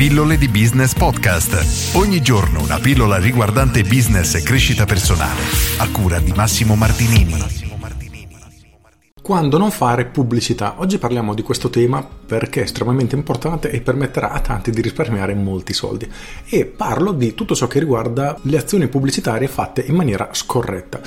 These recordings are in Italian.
Pillole di Business Podcast. Ogni giorno una pillola riguardante business e crescita personale. A cura di Massimo Martinini. Quando non fare pubblicità? Oggi parliamo di questo tema perché è estremamente importante e permetterà a tanti di risparmiare molti soldi. E parlo di tutto ciò che riguarda le azioni pubblicitarie fatte in maniera scorretta.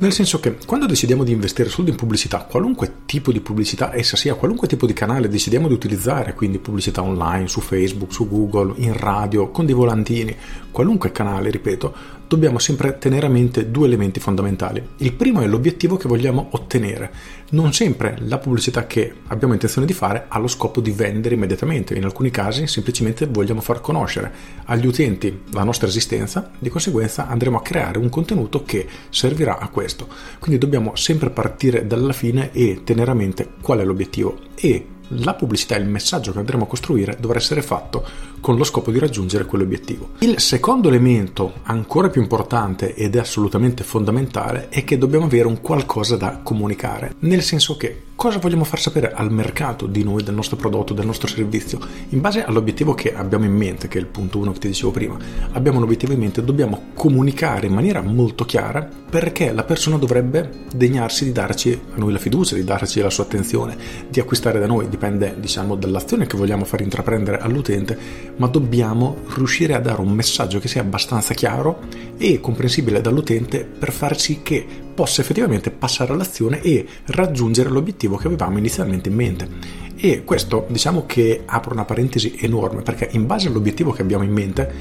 Nel senso che quando decidiamo di investire soldi in pubblicità, qualunque tipo di pubblicità essa sia, qualunque tipo di canale decidiamo di utilizzare, quindi pubblicità online, su Facebook, su Google, in radio, con dei volantini, qualunque canale, ripeto, dobbiamo sempre tenere a mente due elementi fondamentali. Il primo è l'obiettivo che vogliamo ottenere. Non sempre la pubblicità che abbiamo intenzione di fare ha lo scopo di vendere immediatamente, in alcuni casi semplicemente vogliamo far conoscere agli utenti la nostra esistenza, di conseguenza andremo a creare un contenuto che servirà a questo. Quindi dobbiamo sempre partire dalla fine e tenere a mente qual è l'obiettivo e la pubblicità e il messaggio che andremo a costruire dovrà essere fatto con lo scopo di raggiungere quell'obiettivo. Il secondo elemento, ancora più importante ed è assolutamente fondamentale, è che dobbiamo avere un qualcosa da comunicare, nel senso che cosa vogliamo far sapere al mercato di noi, del nostro prodotto, del nostro servizio, in base all'obiettivo che abbiamo in mente, che è il punto 1 che ti dicevo prima. Abbiamo un obiettivo in mente, dobbiamo comunicare in maniera molto chiara perché la persona dovrebbe degnarsi di darci a noi la fiducia, di darci la sua attenzione, di acquistare da noi, dipende diciamo dall'azione che vogliamo far intraprendere all'utente ma dobbiamo riuscire a dare un messaggio che sia abbastanza chiaro e comprensibile dall'utente per far sì che possa effettivamente passare all'azione e raggiungere l'obiettivo che avevamo inizialmente in mente. E questo diciamo che apre una parentesi enorme perché in base all'obiettivo che abbiamo in mente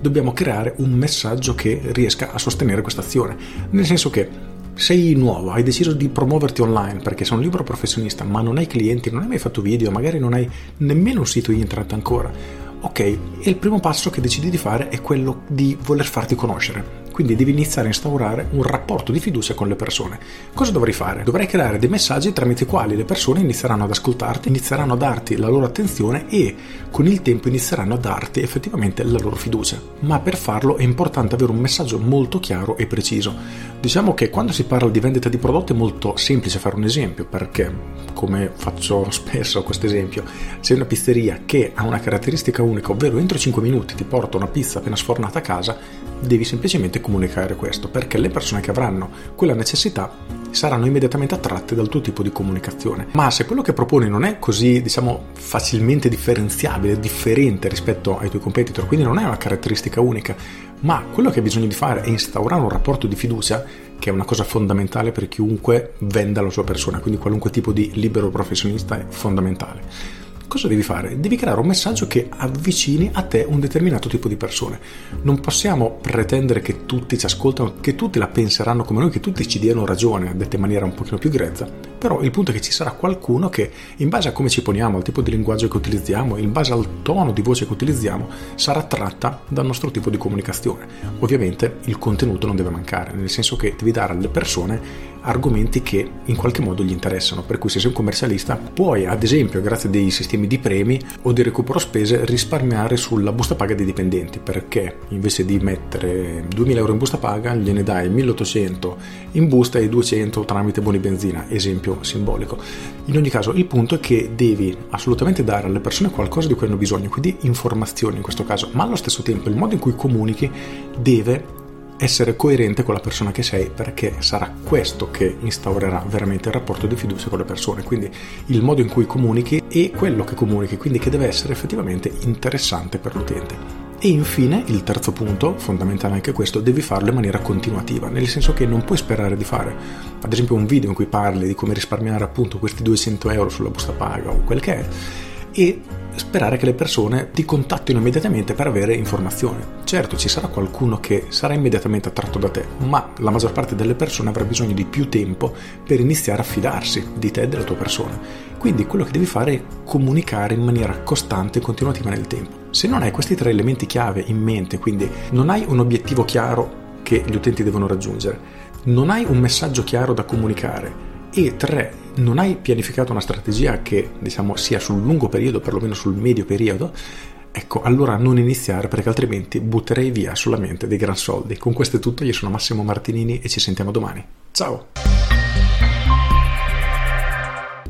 dobbiamo creare un messaggio che riesca a sostenere questa azione. Nel senso che sei nuovo, hai deciso di promuoverti online perché sei un libero professionista, ma non hai clienti, non hai mai fatto video, magari non hai nemmeno un sito internet ancora Ok, e il primo passo che decidi di fare è quello di voler farti conoscere. Quindi devi iniziare a instaurare un rapporto di fiducia con le persone. Cosa dovrei fare? Dovrei creare dei messaggi tramite i quali le persone inizieranno ad ascoltarti, inizieranno a darti la loro attenzione e con il tempo inizieranno a darti effettivamente la loro fiducia. Ma per farlo è importante avere un messaggio molto chiaro e preciso. Diciamo che quando si parla di vendita di prodotti è molto semplice fare un esempio perché, come faccio spesso questo esempio, se una pizzeria che ha una caratteristica unica, ovvero entro 5 minuti ti porta una pizza appena sfornata a casa, devi semplicemente comunicare questo, perché le persone che avranno quella necessità saranno immediatamente attratte dal tuo tipo di comunicazione. Ma se quello che proponi non è così, diciamo, facilmente differenziabile, differente rispetto ai tuoi competitor, quindi non è una caratteristica unica, ma quello che hai bisogno di fare è instaurare un rapporto di fiducia, che è una cosa fondamentale per chiunque venda la sua persona, quindi qualunque tipo di libero professionista è fondamentale cosa devi fare? Devi creare un messaggio che avvicini a te un determinato tipo di persone. Non possiamo pretendere che tutti ci ascoltano, che tutti la penseranno come noi, che tutti ci diano ragione, detta in maniera un pochino più grezza, però il punto è che ci sarà qualcuno che in base a come ci poniamo, al tipo di linguaggio che utilizziamo, in base al tono di voce che utilizziamo, sarà tratta dal nostro tipo di comunicazione. Ovviamente il contenuto non deve mancare, nel senso che devi dare alle persone argomenti che in qualche modo gli interessano, per cui se sei un commercialista puoi ad esempio grazie a dei sistemi di premi o di recupero spese risparmiare sulla busta paga dei dipendenti, perché invece di mettere 2000 euro in busta paga gliene dai 1800 in busta e 200 tramite buoni benzina, esempio simbolico. In ogni caso il punto è che devi assolutamente dare alle persone qualcosa di cui hanno bisogno, quindi informazioni in questo caso, ma allo stesso tempo il modo in cui comunichi deve essere coerente con la persona che sei perché sarà questo che instaurerà veramente il rapporto di fiducia con le persone quindi il modo in cui comunichi e quello che comunichi quindi che deve essere effettivamente interessante per l'utente. E infine il terzo punto, fondamentale anche questo, devi farlo in maniera continuativa, nel senso che non puoi sperare di fare, ad esempio, un video in cui parli di come risparmiare appunto questi 200 euro sulla busta paga o quel che è, e sperare che le persone ti contattino immediatamente per avere informazioni. Certo, ci sarà qualcuno che sarà immediatamente attratto da te, ma la maggior parte delle persone avrà bisogno di più tempo per iniziare a fidarsi di te e della tua persona. Quindi quello che devi fare è comunicare in maniera costante e continuativa nel tempo. Se non hai questi tre elementi chiave in mente, quindi non hai un obiettivo chiaro che gli utenti devono raggiungere, non hai un messaggio chiaro da comunicare e tre, non hai pianificato una strategia che diciamo sia sul lungo periodo, perlomeno sul medio periodo, ecco, allora non iniziare perché altrimenti butterei via solamente dei gran soldi. Con questo è tutto, io sono Massimo Martinini e ci sentiamo domani. Ciao!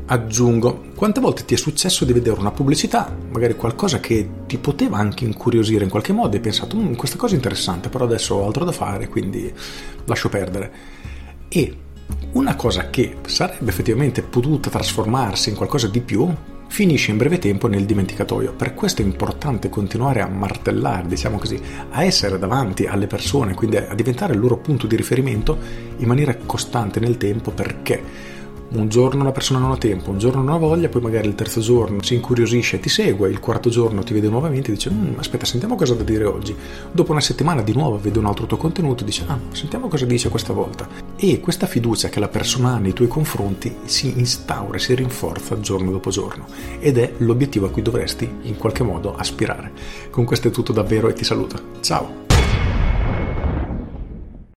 Aggiungo, quante volte ti è successo di vedere una pubblicità, magari qualcosa che ti poteva anche incuriosire in qualche modo e hai pensato, mm, questa cosa è interessante, però adesso ho altro da fare, quindi lascio perdere. E una cosa che sarebbe effettivamente potuta trasformarsi in qualcosa di più finisce in breve tempo nel dimenticatoio. Per questo è importante continuare a martellare, diciamo così, a essere davanti alle persone, quindi a diventare il loro punto di riferimento in maniera costante nel tempo perché un giorno la persona non ha tempo, un giorno non ha voglia, poi magari il terzo giorno si incuriosisce ti segue, il quarto giorno ti vede nuovamente e dice mm, aspetta sentiamo cosa da dire oggi. Dopo una settimana di nuovo vede un altro tuo contenuto e dice ah sentiamo cosa dice questa volta. E questa fiducia che la persona ha nei tuoi confronti si instaura, si rinforza giorno dopo giorno ed è l'obiettivo a cui dovresti in qualche modo aspirare. Con questo è tutto davvero e ti saluto. Ciao!